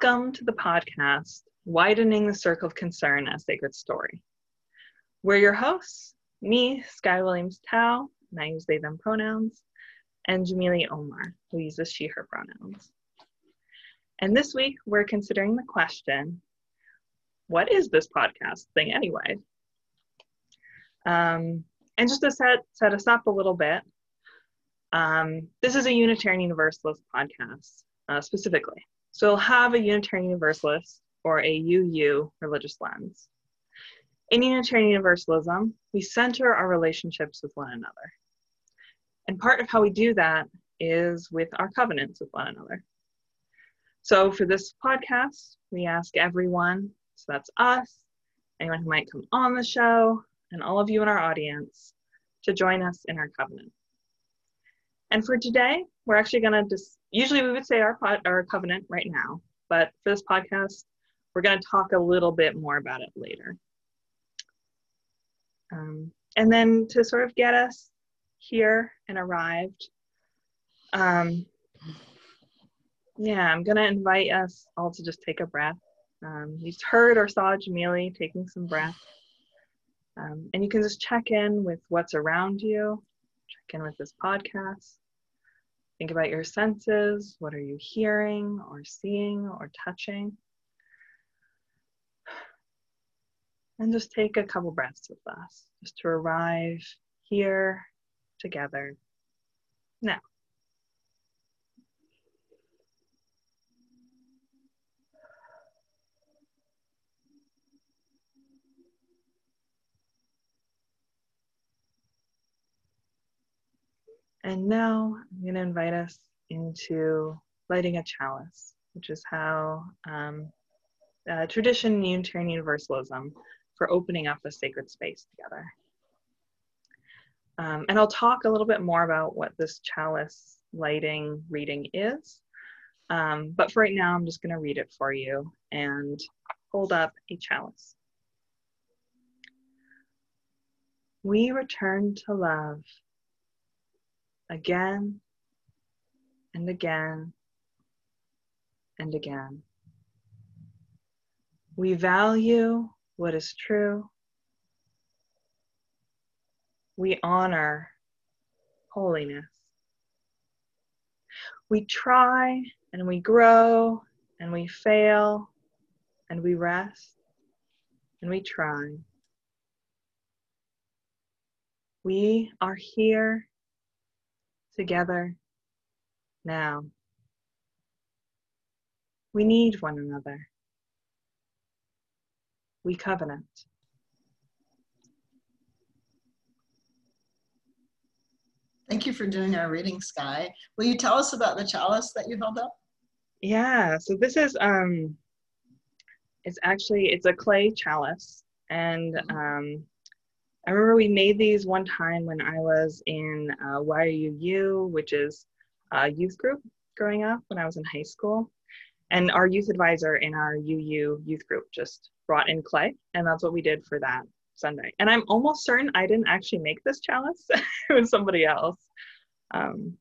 Welcome to the podcast, Widening the Circle of Concern A Sacred Story. We're your hosts, me, Sky Williams Tao, and I use they, them pronouns, and Jamili Omar, who uses she, her pronouns. And this week, we're considering the question what is this podcast thing anyway? Um, and just to set, set us up a little bit, um, this is a Unitarian Universalist podcast uh, specifically. So it'll have a Unitarian Universalist or a UU religious lens. In Unitarian Universalism, we center our relationships with one another. And part of how we do that is with our covenants with one another. So for this podcast, we ask everyone, so that's us, anyone who might come on the show, and all of you in our audience, to join us in our covenant. And for today, we're actually going to just, usually we would say our, pod, our covenant right now, but for this podcast, we're going to talk a little bit more about it later. Um, and then to sort of get us here and arrived, um, yeah, I'm going to invite us all to just take a breath. Um, you heard or saw Jamili taking some breath. Um, and you can just check in with what's around you, check in with this podcast. Think about your senses. What are you hearing or seeing or touching? And just take a couple breaths with us, just to arrive here together now. And now I'm going to invite us into lighting a chalice, which is how um, uh, tradition in Unitarian Universalism for opening up a sacred space together. Um, and I'll talk a little bit more about what this chalice lighting reading is. Um, but for right now, I'm just going to read it for you and hold up a chalice. We return to love again and again and again. We value what is true. We honor holiness. We try and we grow and we fail and we rest and we try. We are here together now. We need one another. We covenant. Thank you for doing our reading, Sky. Will you tell us about the chalice that you held up? Yeah, so this is um it's actually it's a clay chalice and mm-hmm. um I remember we made these one time when I was in uh, YRUU, which is a youth group growing up when I was in high school. And our youth advisor in our UU youth group just brought in clay, and that's what we did for that Sunday. And I'm almost certain I didn't actually make this chalice, it was somebody else, um,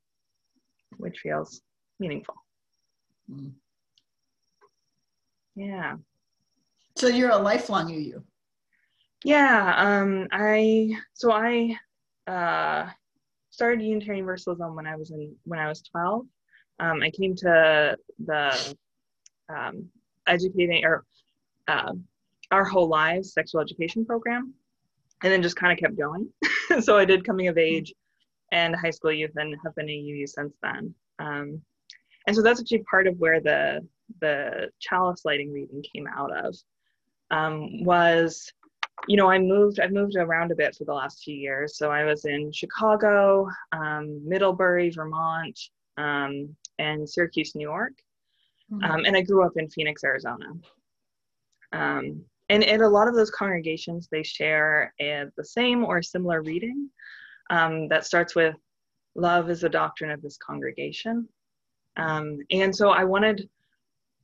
which feels meaningful. Mm. Yeah. So you're a lifelong UU. Yeah, um, I so I uh, started Unitarian Universalism when I was in when I was twelve. Um, I came to the um, educating or uh, our whole lives sexual education program, and then just kind of kept going. so I did coming of age and high school youth, and have been a UU since then. Um, and so that's actually part of where the the chalice lighting reading came out of. Um, was you know, I moved, I've moved around a bit for the last few years. So I was in Chicago, um, Middlebury, Vermont, um, and Syracuse, New York. Mm-hmm. Um, and I grew up in Phoenix, Arizona. Um, and in a lot of those congregations, they share a, the same or similar reading um, that starts with love is the doctrine of this congregation. Um, and so I wanted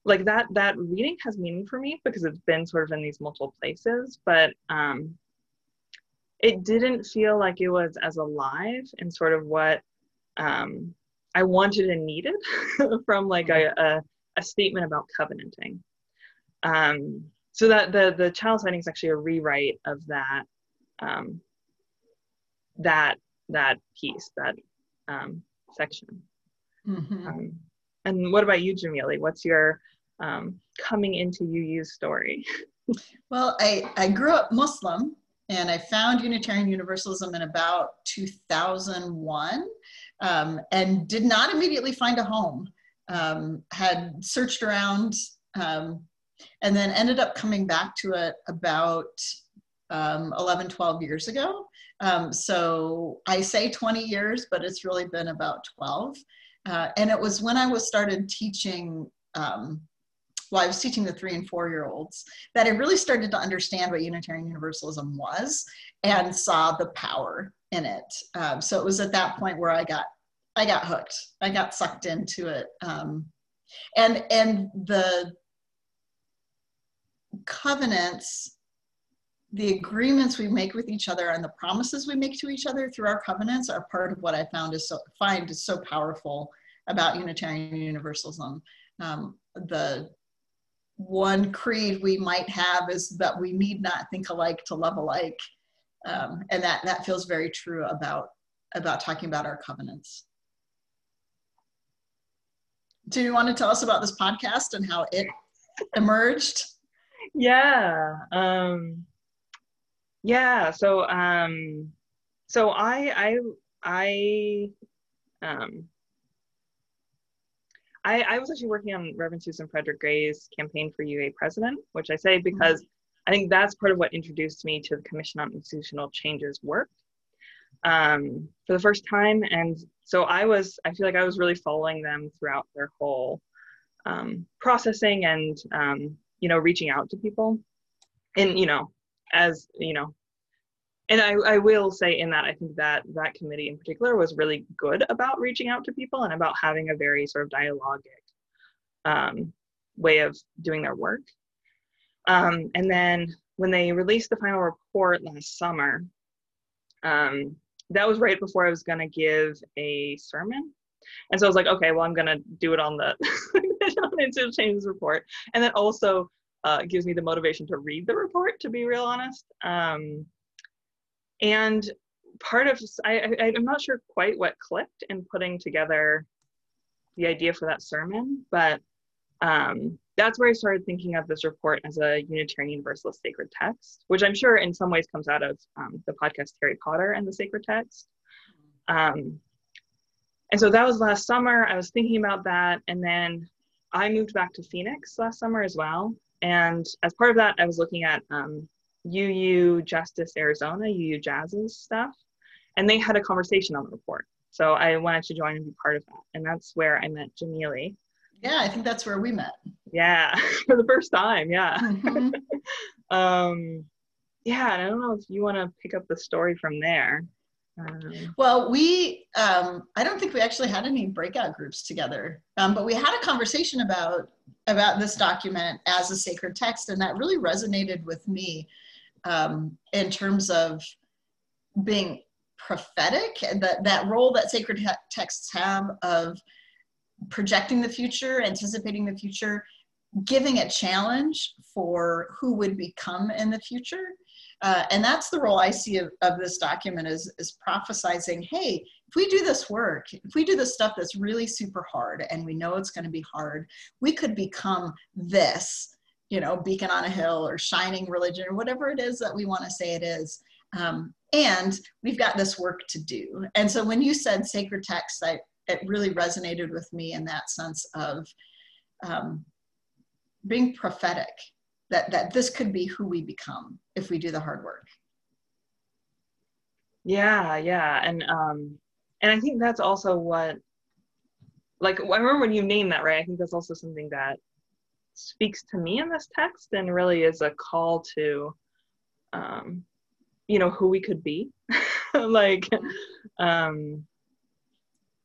like that that reading has meaning for me because it's been sort of in these multiple places but um it didn't feel like it was as alive and sort of what um i wanted and needed from like a, a, a statement about covenanting. Um, so that the the chalice lighting is actually a rewrite of that um, that that piece that um, section. Mm-hmm. Um, and what about you, Jamili? What's your um, coming into UU story? well, I, I grew up Muslim and I found Unitarian Universalism in about 2001 um, and did not immediately find a home. Um, had searched around um, and then ended up coming back to it about um, 11, 12 years ago. Um, so I say 20 years, but it's really been about 12. Uh, and it was when I was started teaching well, I was teaching the three and four year olds, that I really started to understand what Unitarian Universalism was and saw the power in it. Um, so it was at that point where I got I got hooked. I got sucked into it. Um, and and the covenants, the agreements we make with each other and the promises we make to each other through our covenants are part of what I found is so find is so powerful about Unitarian Universalism. Um, the one creed we might have is that we need not think alike to love alike. Um, and that, that feels very true about, about talking about our covenants. Do you want to tell us about this podcast and how it emerged? Yeah. Um, yeah. So, um, so I, I, I, um, I, I was actually working on Reverend Susan Frederick Gray's campaign for UUA president, which I say because mm-hmm. I think that's part of what introduced me to the Commission on Institutional Change's work um, for the first time. And so I was, I feel like I was really following them throughout their whole um, processing and, um, you know, reaching out to people. And, you know, as, you know, and I, I will say in that I think that that committee in particular was really good about reaching out to people and about having a very sort of dialogic um, way of doing their work. Um, and then when they released the final report last summer, um, that was right before I was going to give a sermon. And so I was like, okay, well, I'm going to do it on the on Changes report. And that also uh, gives me the motivation to read the report, to be real honest. Um, and part of I, I i'm not sure quite what clicked in putting together the idea for that sermon but um, that's where i started thinking of this report as a unitarian universalist sacred text which i'm sure in some ways comes out of um, the podcast harry potter and the sacred text. Um, and so that was last summer. I was thinking about that. And then i moved back to phoenix last summer as well. And as part of that i was looking at um, UU Justice Arizona, UUJAZ's stuff, and they had a conversation on the report. So I wanted to join and be part of that, and that's where I met Jamili. Yeah, I think that's where we met. Yeah, for the first time. Yeah. Mm-hmm. um, yeah, and I don't know if you want to pick up the story from there. Um, well, we, um, I don't think we actually had any breakout groups together, um, but we had a conversation about about this document as a sacred text, and that really resonated with me um, in terms of being prophetic and that, that role that sacred texts have of projecting the future, anticipating the future, giving a challenge for who would become in the future. Uh, and that's the role I see of, of this document is, is prophesizing, hey, if we do this work, if we do this stuff that's really super hard and we know it's going to be hard, we could become this you know, beacon on a hill or shining religion or whatever it is that we want to say it is. Um, and we've got this work to do. And so when you said sacred text, I, it really resonated with me in that sense of um, being prophetic, that, that this could be who we become if we do the hard work. Yeah, yeah. And, um, and I think that's also what, like, I remember when you named that, right? I think that's also something that speaks to me in this text and really is a call to um, you know who we could be. Like um,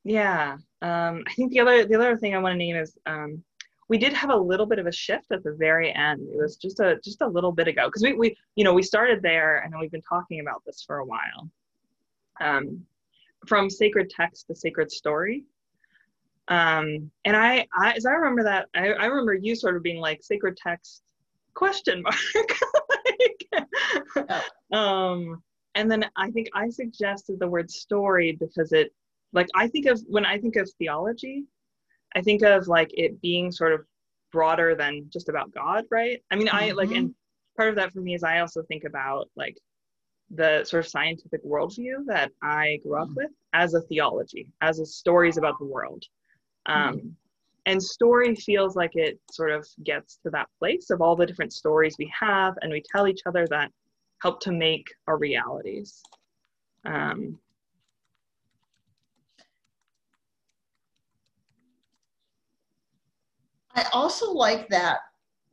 yeah um, i think the other the other thing i want to name is um, we did have a little bit of a shift at the very end. It was just a just a little bit ago because we, we you know we started there and we've been talking about this for a while. Um, from sacred text to sacred story Um, and I, I, as I remember that, I, I remember you sort of being like sacred text question mark. like, oh. um, and then I think I suggested the word story because it, like, I think of when I think of theology, I think of like it being sort of broader than just about God, right? I mean, I like, and mm-hmm. part of that for me is I also think about like the sort of scientific worldview that I grew up mm-hmm. with as a theology, as a stories about the world. Um, mm-hmm. And story feels like it sort of gets to that place of all the different stories we have and we tell each other that help to make our realities. Um, I also like that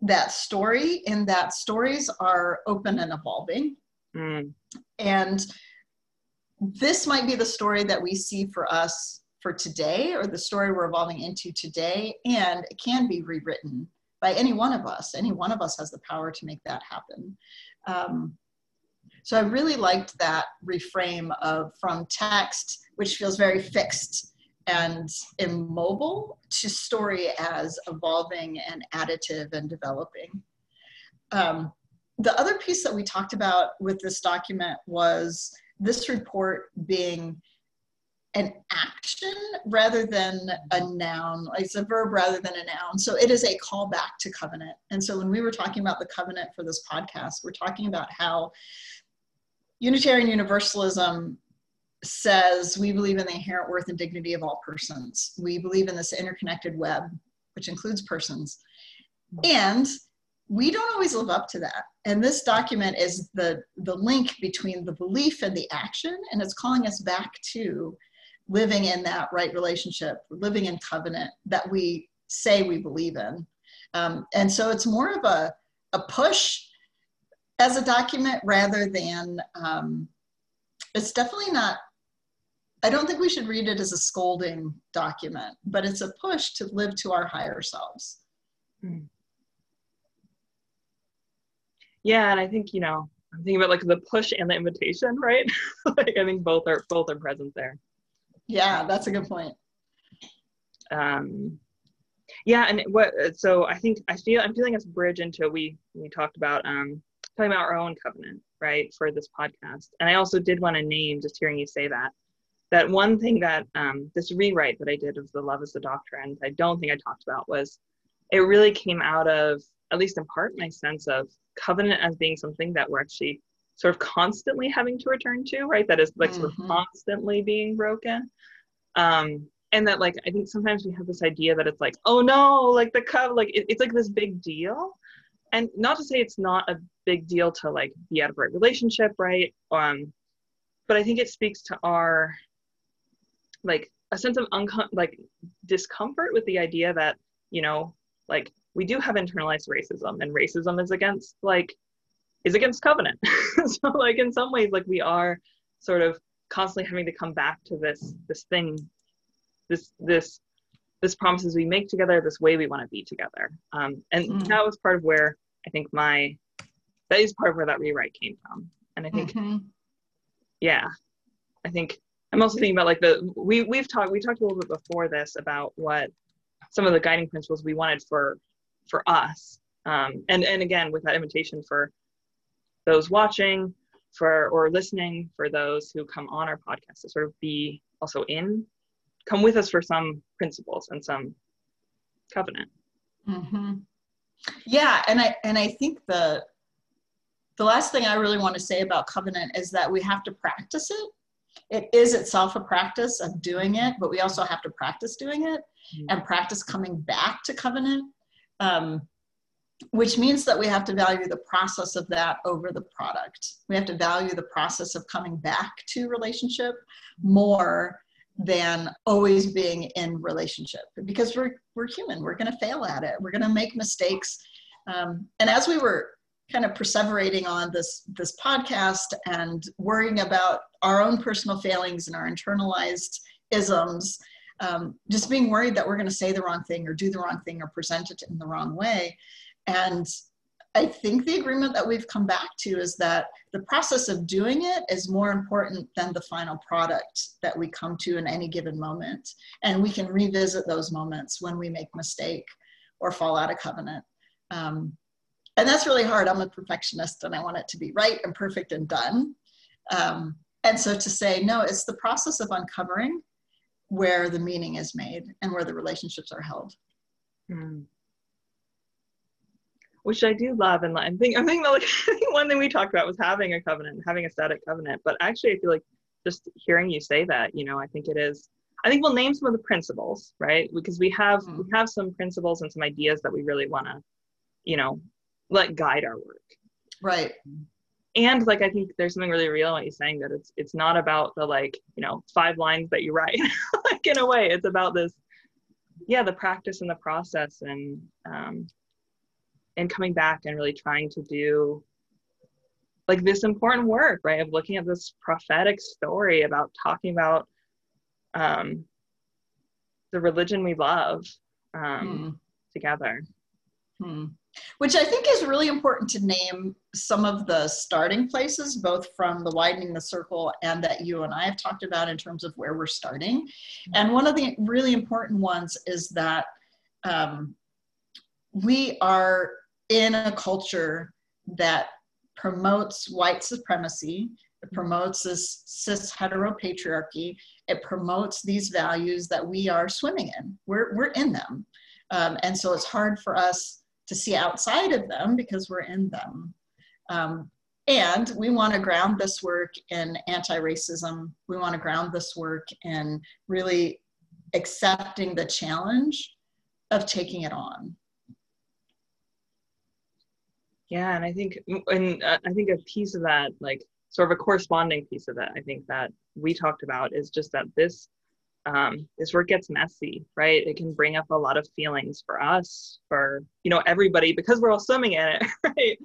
that story in that stories are open and evolving. Mm. And this might be the story that we see for us for today or the story we're evolving into today. And it can be rewritten by any one of us. Any one of us has the power to make that happen. Um, so I really liked that reframe of from text, which feels very fixed and immobile, to story as evolving and additive and developing. Um, the other piece that we talked about with this document was this report being an action rather than a noun. It's a verb rather than a noun. So it is a callback to covenant. And so when we were talking about the covenant for this podcast, we're talking about how Unitarian Universalism says we believe in the inherent worth and dignity of all persons. We believe in this interconnected web, which includes persons. And we don't always live up to that. And this document is the, the link between the belief and the action, and it's calling us back to living in that right relationship, living in covenant that we say we believe in. Um, and so it's more of a, a push as a document rather than, um, it's definitely not, I don't think we should read it as a scolding document, but it's a push to live to our higher selves. Mm. Yeah, and I think, you know, I'm thinking about like the push and the invitation, right? like I think both are both are present there. Yeah, that's a good point. Um, yeah, and what so I think I feel I'm feeling us bridge into we we talked about um talking about our own covenant, right, for this podcast. And I also did want to name, just hearing you say that, that one thing that um, this rewrite that I did of the Love is the Doctrine, I don't think I talked about was it really came out of, at least in part, my sense of covenant as being something that we're actually sort of constantly having to return to, right? That is like mm-hmm. sort of mm-hmm. constantly being broken. Um, and that like I think sometimes we have this idea that it's like, oh no, like the covenant, like it, it's like this big deal. And not to say it's not a big deal to like be out of a right relationship, right? Um, but I think it speaks to our like a sense of uncom- like discomfort with the idea that you know like we do have internalized racism and racism is against like is against covenant so like in some ways like we are sort of constantly having to come back to this this thing this this this promises we make together this way we want to be together um, and mm. that was part of where i think my that is part of where that rewrite came from and i think mm-hmm. yeah i think i'm also thinking about like the we we've talked we talked a little bit before this about what some of the guiding principles we wanted for for us um, and and again with that invitation for those watching for or listening for those who come on our podcast to sort of be also in come with us for some principles and some covenant mm-hmm. yeah and i and i think the the last thing I really want to say about covenant is that we have to practice it. It is itself a practice of doing it, but we also have to practice doing it mm-hmm. and practice coming back to covenant, um, which means that we have to value the process of that over the product. We have to value the process of coming back to relationship more than always being in relationship. Because we're we're human. We're going to fail at it. We're going to make mistakes. Um, and as we were kind of perseverating on this this podcast and worrying about our own personal failings and our internalized isms um, just being worried that we're going to say the wrong thing or do the wrong thing or present it in the wrong way and I think the agreement that we've come back to is that the process of doing it is more important than the final product that we come to in any given moment. And we can revisit those moments when we make mistake or fall out of covenant. Um, and that's really hard. I'm a perfectionist and I want it to be right and perfect and done. Um, and so to say, no, it's the process of uncovering where the meaning is made and where the relationships are held. Mm which I do love. And I think I think, like, I think one thing we talked about was having a covenant, having a static covenant. But actually, I feel like just hearing you say that, you know, I think it is. I think we'll name some of the principles, right? Because we have mm-hmm. we have some principles and some ideas that we really want to, you know, let guide our work. Right. And like I think there's something really real in what you're saying that it's it's not about the like you know five lines that you write. like in a way, it's about this, yeah, the practice and the process and um, and coming back and really trying to do like this important work right of looking at this prophetic story about talking about um, the religion we love um, hmm. together hmm. which i think is really important to name some of the starting places both from the widening the circle and that you and i have talked about in terms of where we're starting mm-hmm. and one of the really important ones is that um, we are in a culture that promotes white supremacy, it promotes this cis heteropatriarchy, it promotes these values that we are swimming in. We're, we're in them. Um, and so it's hard for us to see outside of them because we're in them. Um, and we want to ground this work in anti racism. We want to ground this work in really accepting the challenge of taking it on. Yeah, and I think, and uh, I think a piece of that, like sort of a corresponding piece of it, I think that we talked about is just that this um, this work gets messy, right? It can bring up a lot of feelings for us, for you know everybody, because we're all swimming in it, right?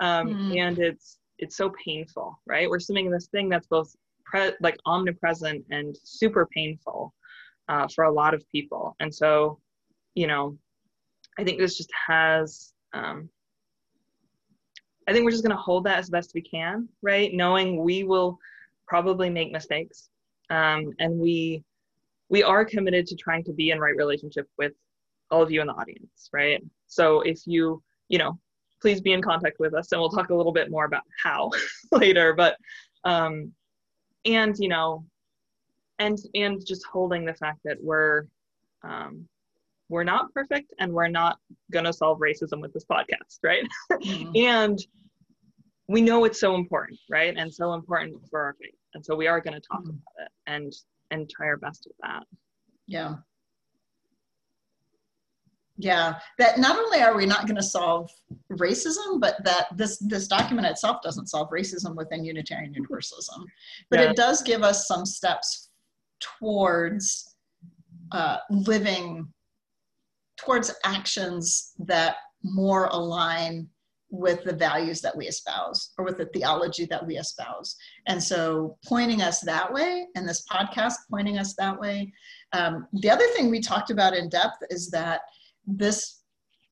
Um, mm. And it's it's so painful, right? We're swimming in this thing that's both pre- like omnipresent and super painful uh, for a lot of people, and so you know, I think this just has um, I think we're just going to hold that as best we can, right? Knowing we will probably make mistakes, um, and we we are committed to trying to be in right relationship with all of you in the audience, right? So if you you know, please be in contact with us, and we'll talk a little bit more about how later. But um, and you know, and and just holding the fact that we're um, we're not perfect and we're not going to solve racism with this podcast right? Mm-hmm. and we know it's so important right? And so important for our faith. And so we are going to talk mm-hmm. about it and and try our best with that. Yeah. Yeah. That not only are we not going to solve racism but that this this document itself doesn't solve racism within unitarian universalism. But yeah. it does give us some steps towards uh, living towards actions that more align with the values that we espouse or with the theology that we espouse. And so pointing us that way and this podcast pointing us that way. Um, the other thing we talked about in depth is that this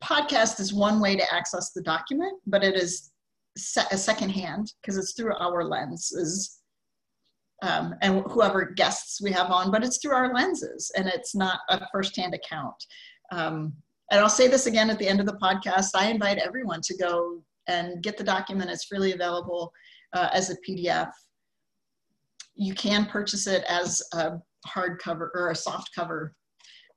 podcast is one way to access the document, but it is se- a second hand because it's through our lenses. Um, and whoever guests we have on, but it's through our lenses and it's not a firsthand account. Um, and I'll say this again at the end of the podcast. I invite everyone to go and get the document. It's freely available uh, as a PDF. You can purchase it as a hardcover or a soft cover.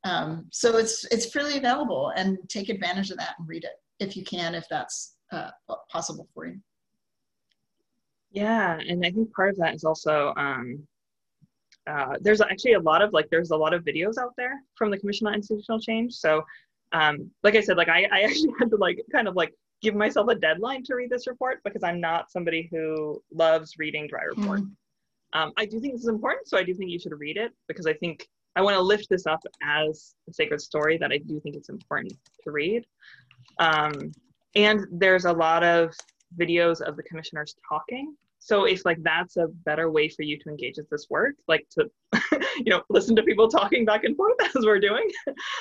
Um, so it's it's freely available, and take advantage of that and read it if you can, if that's uh, possible for you. Yeah, and I think part of that is also um, uh, there's actually a lot of like there's a lot of videos out there from the commission on institutional change. So um, like i said like I, I actually had to like kind of like give myself a deadline to read this report because i'm not somebody who loves reading dry report. Mm. um, i do think this is important so i do think you should read it because i think i want to lift this up as a sacred story that i do think it's important to read. Um, and there's a lot of videos of the commissioners talking so if like that's a better way for you to engage with this work like to you know listen to people talking back and forth as we're doing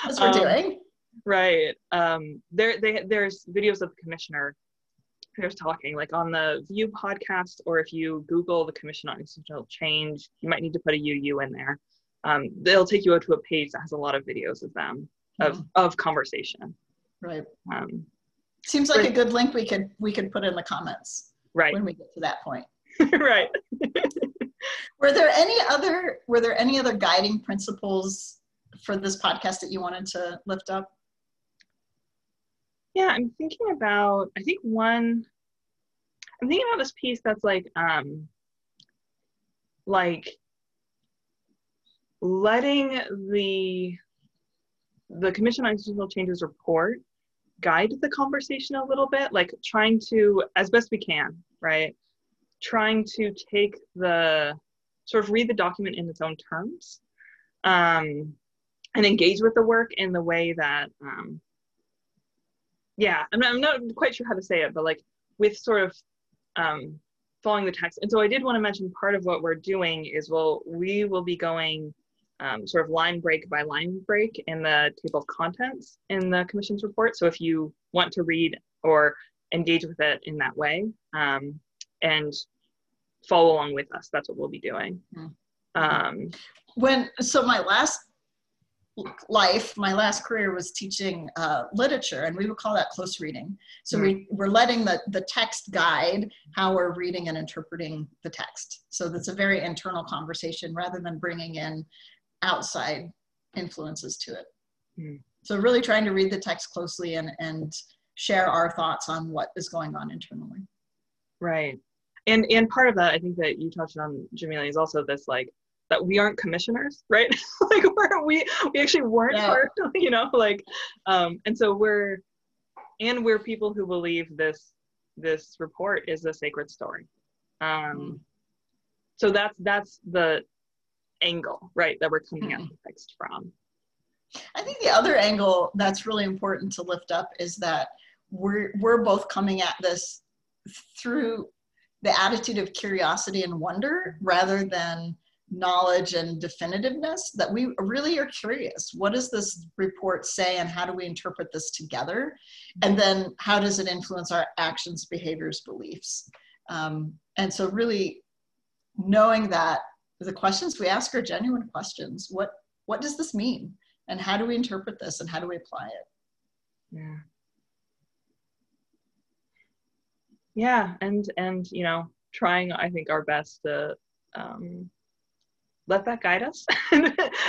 as we're um, doing right um there they, there's videos of the commissioner there's talking like on the VUU podcast, or if you Google the Commission on Institutional Change, you might need to put a UU in there. Um, they'll take you out to a page that has a lot of videos of them of Mhm. of conversation. Right. Um, Seems like a good link we could we could put in the comments right, when we get to that point. right. Were there any other were there any other guiding principles for this podcast that you wanted to lift up? Yeah, I'm thinking about. I think one. I'm thinking about this piece that's like, um, like letting the the Commission on Institutional Changes report guide the conversation a little bit, like trying to, as best we can, right? Trying to take the sort of read the document in its own terms, um, and engage with the work in the way that um, yeah I'm not, I'm not quite sure how to say it but like with sort of um, following the text. And so i did want to mention part of what we're doing is well we will be going um, sort of line break by line break in the table of contents in the commission's report. So if you want to read or engage with it in that way um, and follow along with us that's what we'll be doing Mm. um, When so my last life, my last career was teaching uh, literature, and we would call that close reading. So we, we're letting the, the text guide how we're reading and interpreting the text. So that's a very internal conversation rather than bringing in outside influences to it. Hmm. So really trying to read the text closely and, and share our thoughts on what is going on internally. Right. And and part of that I think that you touched on, Jamili, is also this like that we aren't commissioners, right? like we're we we actually weren't Yeah. part, you know, like um and so we're and we're people who believe this this report is a sacred story. Um Mm. so that's that's the angle, right, that we're coming at Mhm. the text from. I think the other angle that's really important to lift up is that we're we're both coming at this through the attitude of curiosity and wonder rather than knowledge and definitiveness that we really are curious. What does this report say and how do we interpret this together? And then how does it influence our actions behaviors beliefs? Um, and so really knowing that the questions we ask are genuine questions. What what does this mean? And how do we interpret this and how do we apply it? Yeah. Yeah, and and you know, trying I think our best to um, let that guide us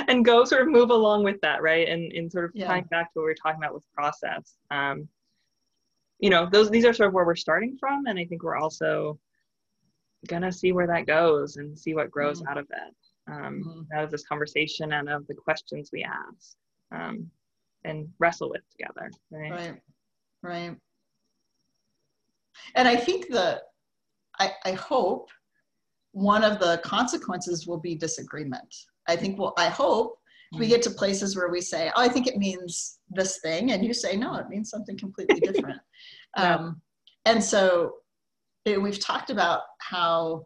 and, go sort of move along with that, right? And and sort of Yeah. tying back to what we are talking about with process. Um, you know, those these are sort of where we're starting from, and I think we're also gonna see where that goes and see what grows Mhm. out of it, um, Mhm. out of this conversation and of the questions we ask, um, and wrestle with together, right? right right and i think the i, I hope one of the consequences will be disagreement i think well i hope we Mhm. get to places where we say oh i think it means this thing and you say no it means something completely different Yeah. um, and so eh, we've talked about how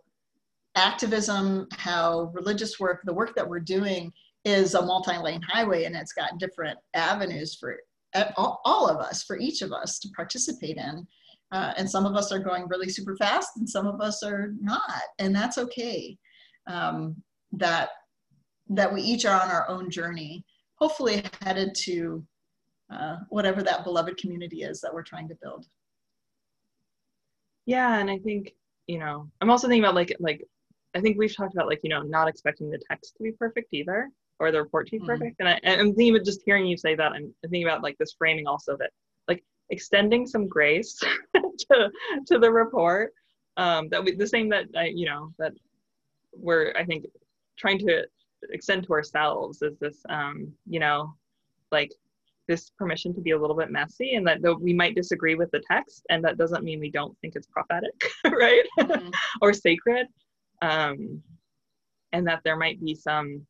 activism how religious work the work that we're doing is a multi-lane highway and it's got different avenues for eh, all, all of us for each of us to participate in uh, and some of us are going really super fast and some of us are not and that's okay um, that that we each are on our own journey hopefully headed to uh, whatever that beloved community is that we're trying to build yeah and i think you know i'm also thinking about like like i think we've talked about like you know not expecting the text to be perfect either or the report to be Mhm. perfect and, I, and i'm thinking about just hearing you say that i'm thinking about like this framing also that extending some grace to to the report um that we the same that I, you know that we're i think trying to extend to ourselves is this um you know like this permission to be a little bit messy and that though we might disagree with the text and that doesn't mean we don't think it's prophetic right Mhm. or sacred um and that there might be some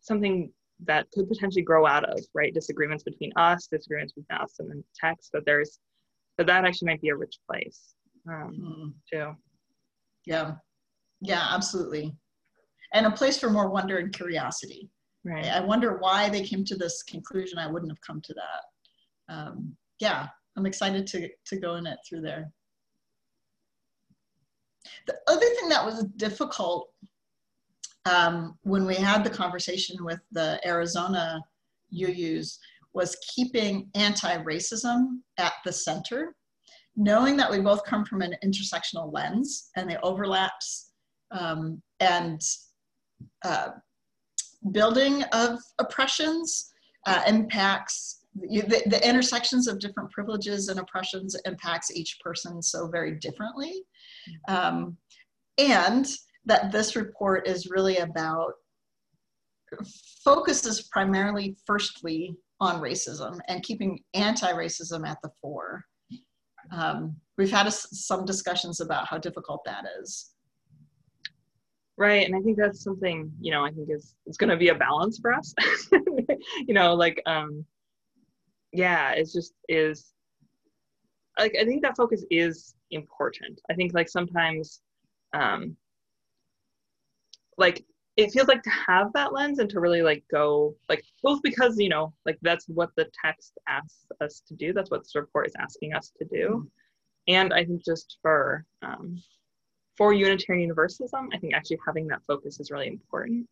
something that could potentially grow out of right disagreements between us disagreements between us and the text that there's that that actually might be a rich place um Mhm. too yeah yeah absolutely and a place for more wonder and curiosity right I wonder why they came to this conclusion. I wouldn't have come to that. Um, yeah, I'm excited to to go in it through there. The other thing that was difficult um, when we had the conversation with the Arizona UUs was keeping anti-racism at the center, knowing that we both come from an intersectional lens and the overlaps um, and uh, building of oppressions uh, impacts the, the, intersections of different privileges and oppressions impacts each person so very differently. Um, and that this report is really about focuses primarily firstly on racism and keeping anti-racism at the fore. Um, we've had a, some discussions about how difficult that is. Right and i think that's something you know i think is it's going to be a balance for us. You know like um yeah it's just is like i think that focus is important. I think like sometimes um like it feels like to have that lens and to really like go like both because you know like that's what the text asks us to do that's what this report is asking us to do. Mm-hmm. and i think just for um, for unitarian universalism i think actually having that focus is really important.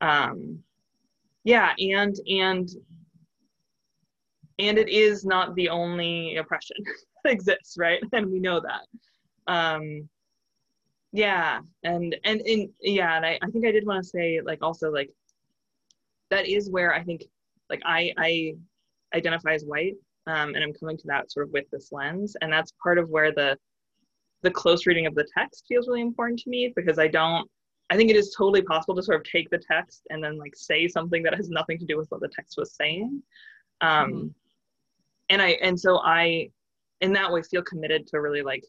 Um yeah and and and it is not the only oppression that exists right? And we know that. Um yeah and and in yeah and I, I think i did want to say like also like that is where i think like i i identify as white um, and i'm coming to that sort of with this lens and that's part of where the the close reading of the text feels really important to me because i don't i think it is totally possible to sort of take the text and then like say something that has nothing to do with what the text was saying um mm-hmm. and i and so i in that way feel committed to really like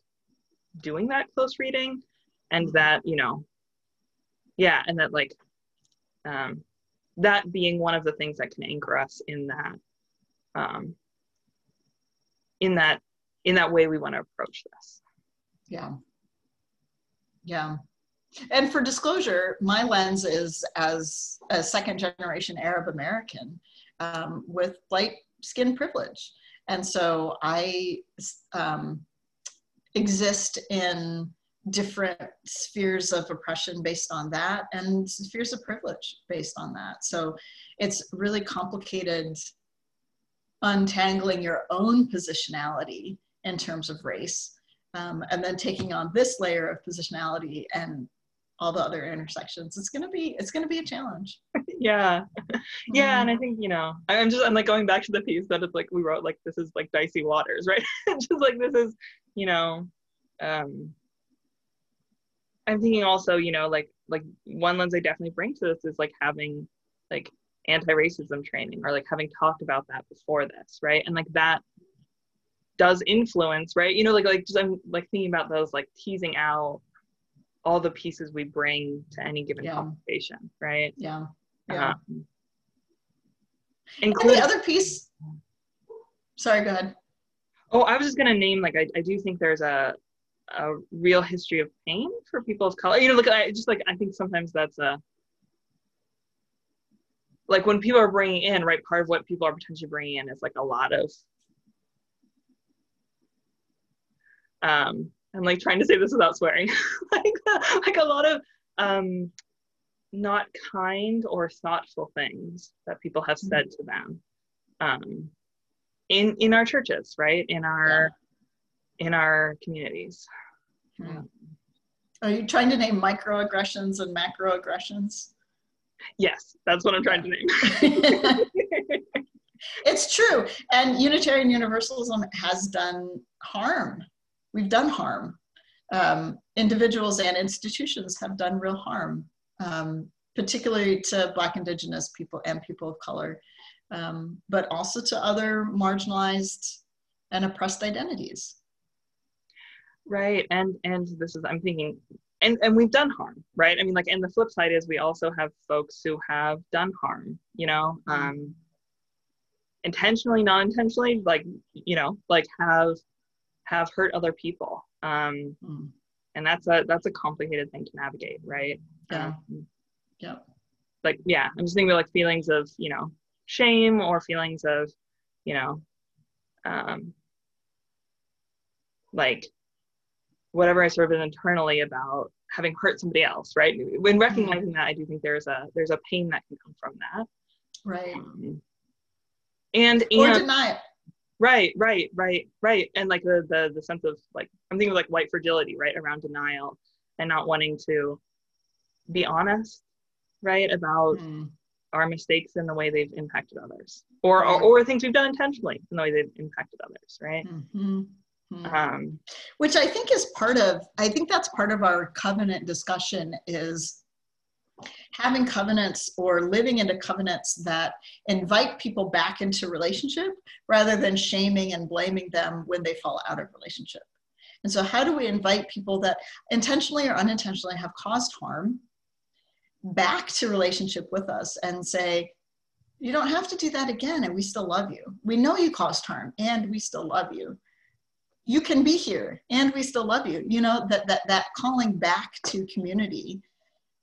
doing that close reading and that you know yeah and that like um that being one of the things that can anchor us in that um in that in that way we want to approach this. Yeah. Yeah. And for disclosure my lens is as a second generation arab american um, with light skin privilege. And so i um, exist in different spheres of oppression based on that and spheres of privilege based on that. So it's really complicated untangling your own positionality in terms of race um, and then taking on this layer of positionality and all the other intersections. It's going to be it's going to be a challenge. Yeah. Yeah and i think you know i'm just i'm like going back to the piece that it's like we wrote like this is like dicey waters right? Just like this is you know um I'm thinking also, you know, like like one lens I definitely bring to this is like having like anti-racism training or like having talked about that before this, right? And like that does influence, right? You know, like like just I'm like thinking about those like teasing out all the pieces we bring to any given yeah. conversation, right? Yeah. Yeah. Um, including the other piece. Sorry, go ahead. Oh, I was just gonna name like I, I do think there's a a real history of pain for people of color. You know, look, I just like I think sometimes that's a like when people are bringing in right part of what people are potentially bringing in is like a lot of um i'm like trying to say this without swearing like like a lot of um not kind or thoughtful things that people have said to them um in in our churches right? In our in our communities. Hmm. Are you trying to name microaggressions and macroaggressions? Yes, that's what I'm trying to name. it's true. And Unitarian Universalism has done harm. We've done harm. Um, individuals and institutions have done real harm, um, particularly to Black, Indigenous people and people of color, um, but also to other marginalized and oppressed identities right and and this is i'm thinking and and we've done harm right i mean like and the flip side is we also have folks who have done harm you know mm-hmm. um intentionally non-intentionally like you know like have have hurt other people um mm. and that's a that's a complicated thing to navigate right yeah um, yeah like yeah i'm just thinking about like feelings of you know shame or feelings of you know um like whatever I sort of internally about having hurt somebody else, right? When recognizing mm-hmm. that, I do think there's a there's a pain that can come from that. Right. Um, and or and deny it. Right, right, right, right. And like the the the sense of like I'm thinking of like white fragility, right, around denial and not wanting to be honest, right, about mm. our mistakes and the way they've impacted others, or, or, or things we've done intentionally in the way they've impacted others, right? Mm-hmm. Mm-hmm. Um, Which I think is part of. I think that's part of our covenant discussion is having covenants or living into covenants that invite people back into relationship rather than shaming and blaming them when they fall out of relationship. And so, how do we invite people that intentionally or unintentionally have caused harm back to relationship with us and say, you don't have to do that again, and we still love you. We know you caused harm, and we still love you. You can be here, and we still love you. You know that that that calling back to community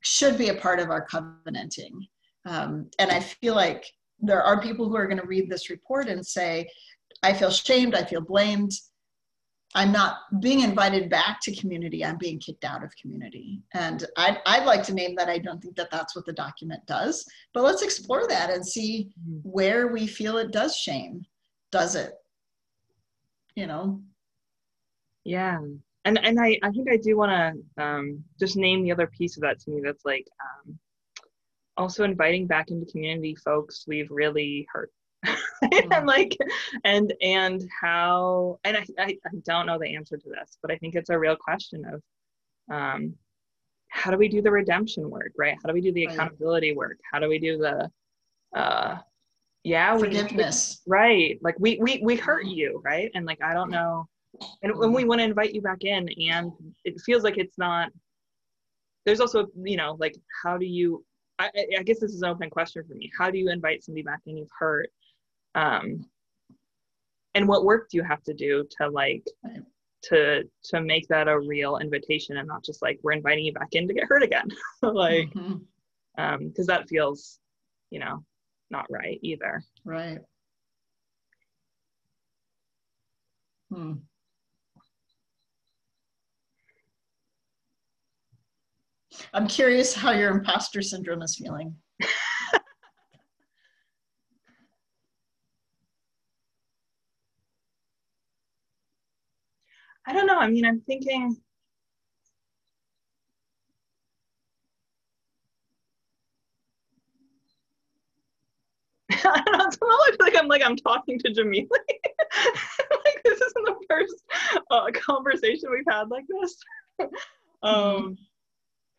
should be a part of our covenanting. Um, and I feel like there are people who are going to read this report and say, I feel shamed, I feel blamed, I'm not being invited back to community, I'm being kicked out of community. And I'd, I'd like to name that. I don't think that that's what the document does, but let's explore that and see mm-hmm. where we feel it does shame. Does it? You know? Yeah. And, and I, I think I do want to um, just name the other piece of that to me that's like um, also inviting back into community folks we've really hurt. And like and and how and I, I, I don't know the answer to this but i think it's a real question of um how do we do the redemption work right? How do we do the accountability work? How do we do the uh yeah forgiveness we, right. Like we we we hurt you right? And like i don't know and when we want to invite you back in and it feels like it's not there's also you know like how do you I, I guess this is an open question for me. How do you invite somebody back in you've hurt? Um, and what work do you have to do to like to to make that a real invitation and not just like we're inviting you back in to get hurt again? Like mm-hmm. um because that feels you know not right either. Right. Hmm. I'm curious how your imposter syndrome is feeling I don't know. I mean, I'm thinking. I don't know. Somehow I feel like I'm like I'm talking to Jamili. like this isn't the first uh, conversation we've had like this. um, mm-hmm.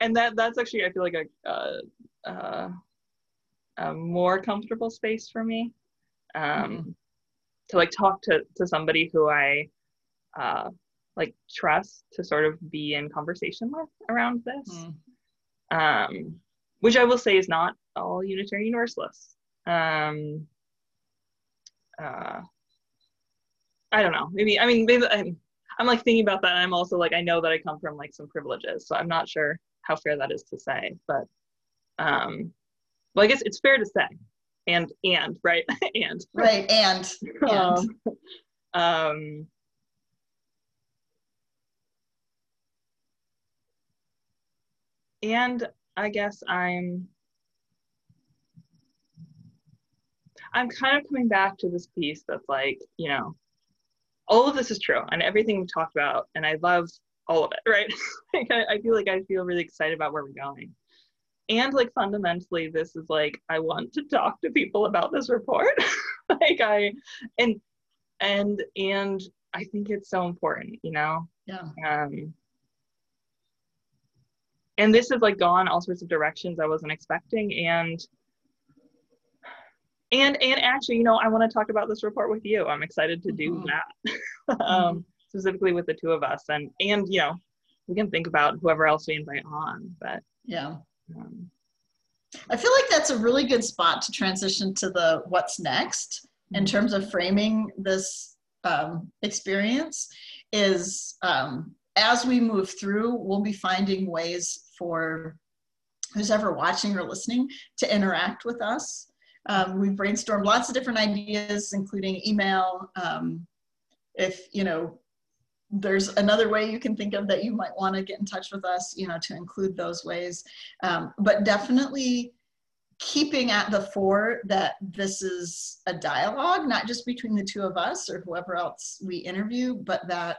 And that that's actually I feel like a, uh, uh, a more comfortable space for me. Um, mm-hmm. To like talk to to somebody who I uh, like trust to sort of be in conversation with around this. Mm. Um, which I will say is not all Unitarian Universalists. Um, uh, I don't know. Maybe I mean maybe I'm, I'm like thinking about that. And I'm also like I know that I come from like some privileges, so I'm not sure how fair that is to say. But um, well, I guess it's fair to say, and and right and right and and. um, um and I guess I'm I'm kind of coming back to this piece that's like, you know, all of this is true and everything we talked about, and I love all of it, right? like I, I feel like I feel really excited about where we're going. And like fundamentally, this is like I want to talk to people about this report. like I and and and I think it's so important, you know? Yeah. Um and this has like gone all sorts of directions I wasn't expecting and and and actually you know I want to talk about this report with you I'm excited to do mm-hmm. that um, mm-hmm. Specifically with the two of us and and you know we can think about whoever else we invite on but yeah um, I feel like that's a really good spot to transition to the what's next in mm-hmm. terms of framing this um, experience is um, as we move through, we'll be finding ways for who's ever watching or listening to interact with us. Um, we've brainstormed lots of different ideas, including email. Um, if, you know, there's another way you can think of that you might want to get in touch with us, you know, to include those ways. Um, but definitely keeping at the fore that this is a dialogue, not just between the two of us or whoever else we interview, but that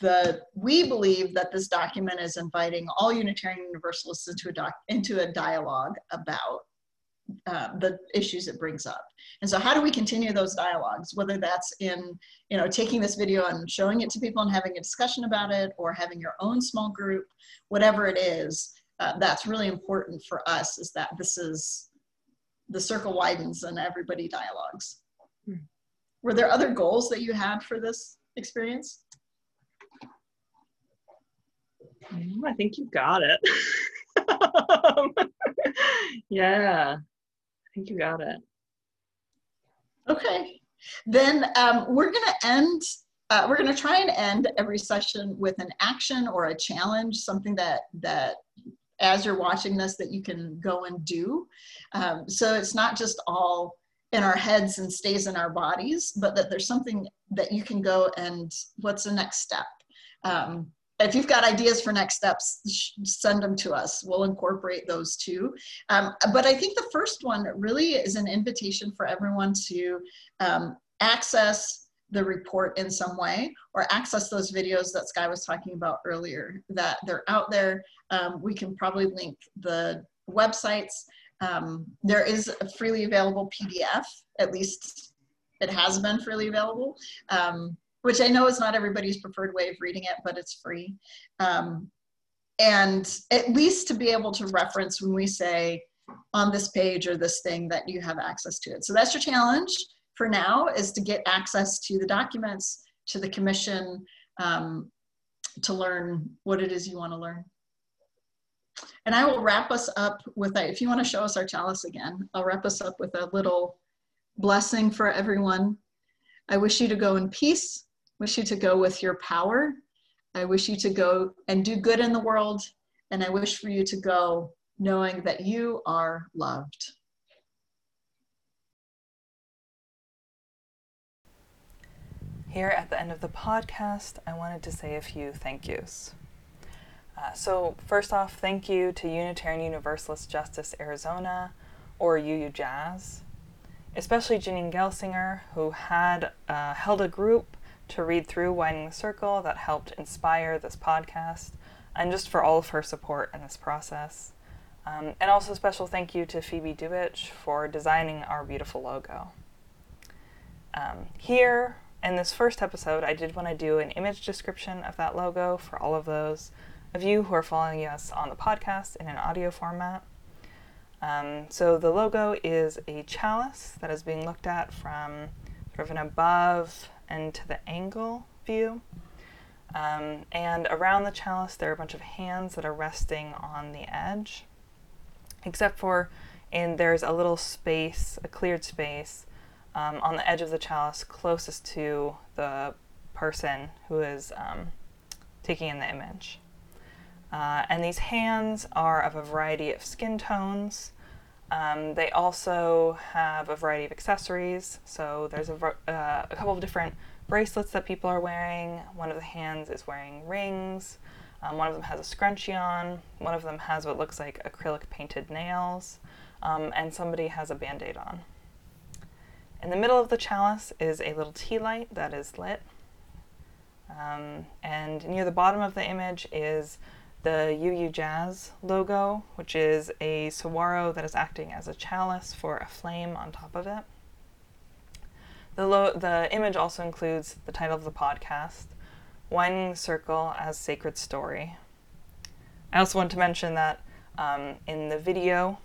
the we believe that this document is inviting all Unitarian Universalists into a doc, into a dialogue about uh, the issues it brings up. And so how do we continue those dialogues, whether that's in, you know, taking this video and showing it to people and having a discussion about it or having your own small group, whatever it is, uh, that's really important for us is that this is, the circle widens and everybody dialogues. Hmm. Were there other goals that you had for this experience? I think you got it. yeah think you got it. Okay. Then um, we're going to end, uh, we're going to try and end every session with an action or a challenge, something that, that as you're watching this that you can go and do. Um, so it's not just all in our heads and stays in our bodies, but that there's something that you can go and what's the next step? Um, if you've got ideas for next steps, send them to us. We'll incorporate those too. Um, but I think the first one really is an invitation for everyone to um, access the report in some way or access those videos that Sky was talking about earlier, that they're out there. Um, we can probably link the websites. Um, there is a freely available PDF, at least it has been freely available. Um, which I know is not everybody's preferred way of reading it, but it's free. Um, and at least to be able to reference when we say on this page or this thing that you have access to it. So that's your challenge for now is to get access to the documents, to the commission, um, to learn what it is you want to learn. And I will wrap us up with, a, if you want to show us our chalice again, I'll wrap us up with a little blessing for everyone. I wish you to go in peace wish you to go with your power. I wish you to go and do good in the world. And I wish for you to go knowing that you are loved. Here at the end of the podcast, I wanted to say a few thank yous. Uh, so, first off, thank you to Unitarian Universalist Justice Arizona, or UUJAZ, especially Janine Gelsinger, who had uh, held a group to read through Widening the Circle that helped inspire this podcast, and just for all of her support in this process. Um, and also a special thank you to Phoebe Dubich for designing our beautiful logo. Um, here in this first episode, I did want to do an image description of that logo for all of those of you who are following us on the podcast in an audio format. Um, so the logo is a chalice that is being looked at from sort of an above and to the angle view. Um, and around the chalice, there are a bunch of hands that are resting on the edge, except for, and there's a little space, a cleared space um, on the edge of the chalice closest to the person who is um, taking in the image. Uh, and these hands are of a variety of skin tones. Um, they also have a variety of accessories. So there's a, uh, a couple of different bracelets that people are wearing. One of the hands is wearing rings. Um, one of them has a scrunchie on. One of them has what looks like acrylic painted nails. Um, and somebody has a band aid on. In the middle of the chalice is a little tea light that is lit. Um, and near the bottom of the image is the UUJAZ logo, which is a saguaro that is acting as a chalice for a flame on top of it. The, lo- the image also includes the title of the podcast, Widening the Circle as Sacred Story. I also want to mention that um, in the video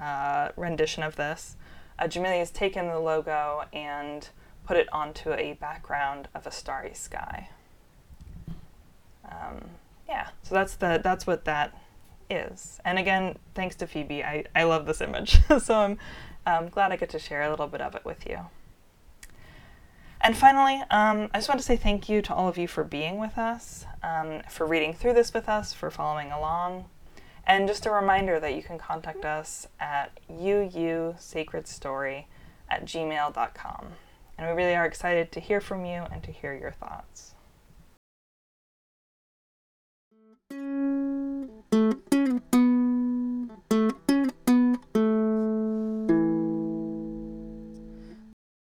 uh, rendition of this, uh, Jamili has taken the logo and put it onto a background of a starry sky. Um, yeah, so that's the that's what that is. And again, thanks to Phoebe, I, I love this image. so I'm um, glad I get to share a little bit of it with you. And finally, um, I just want to say thank you to all of you for being with us, um, for reading through this with us, for following along. And just a reminder that you can contact us at uusacredstory at gmail.com. And we really are excited to hear from you and to hear your thoughts. Música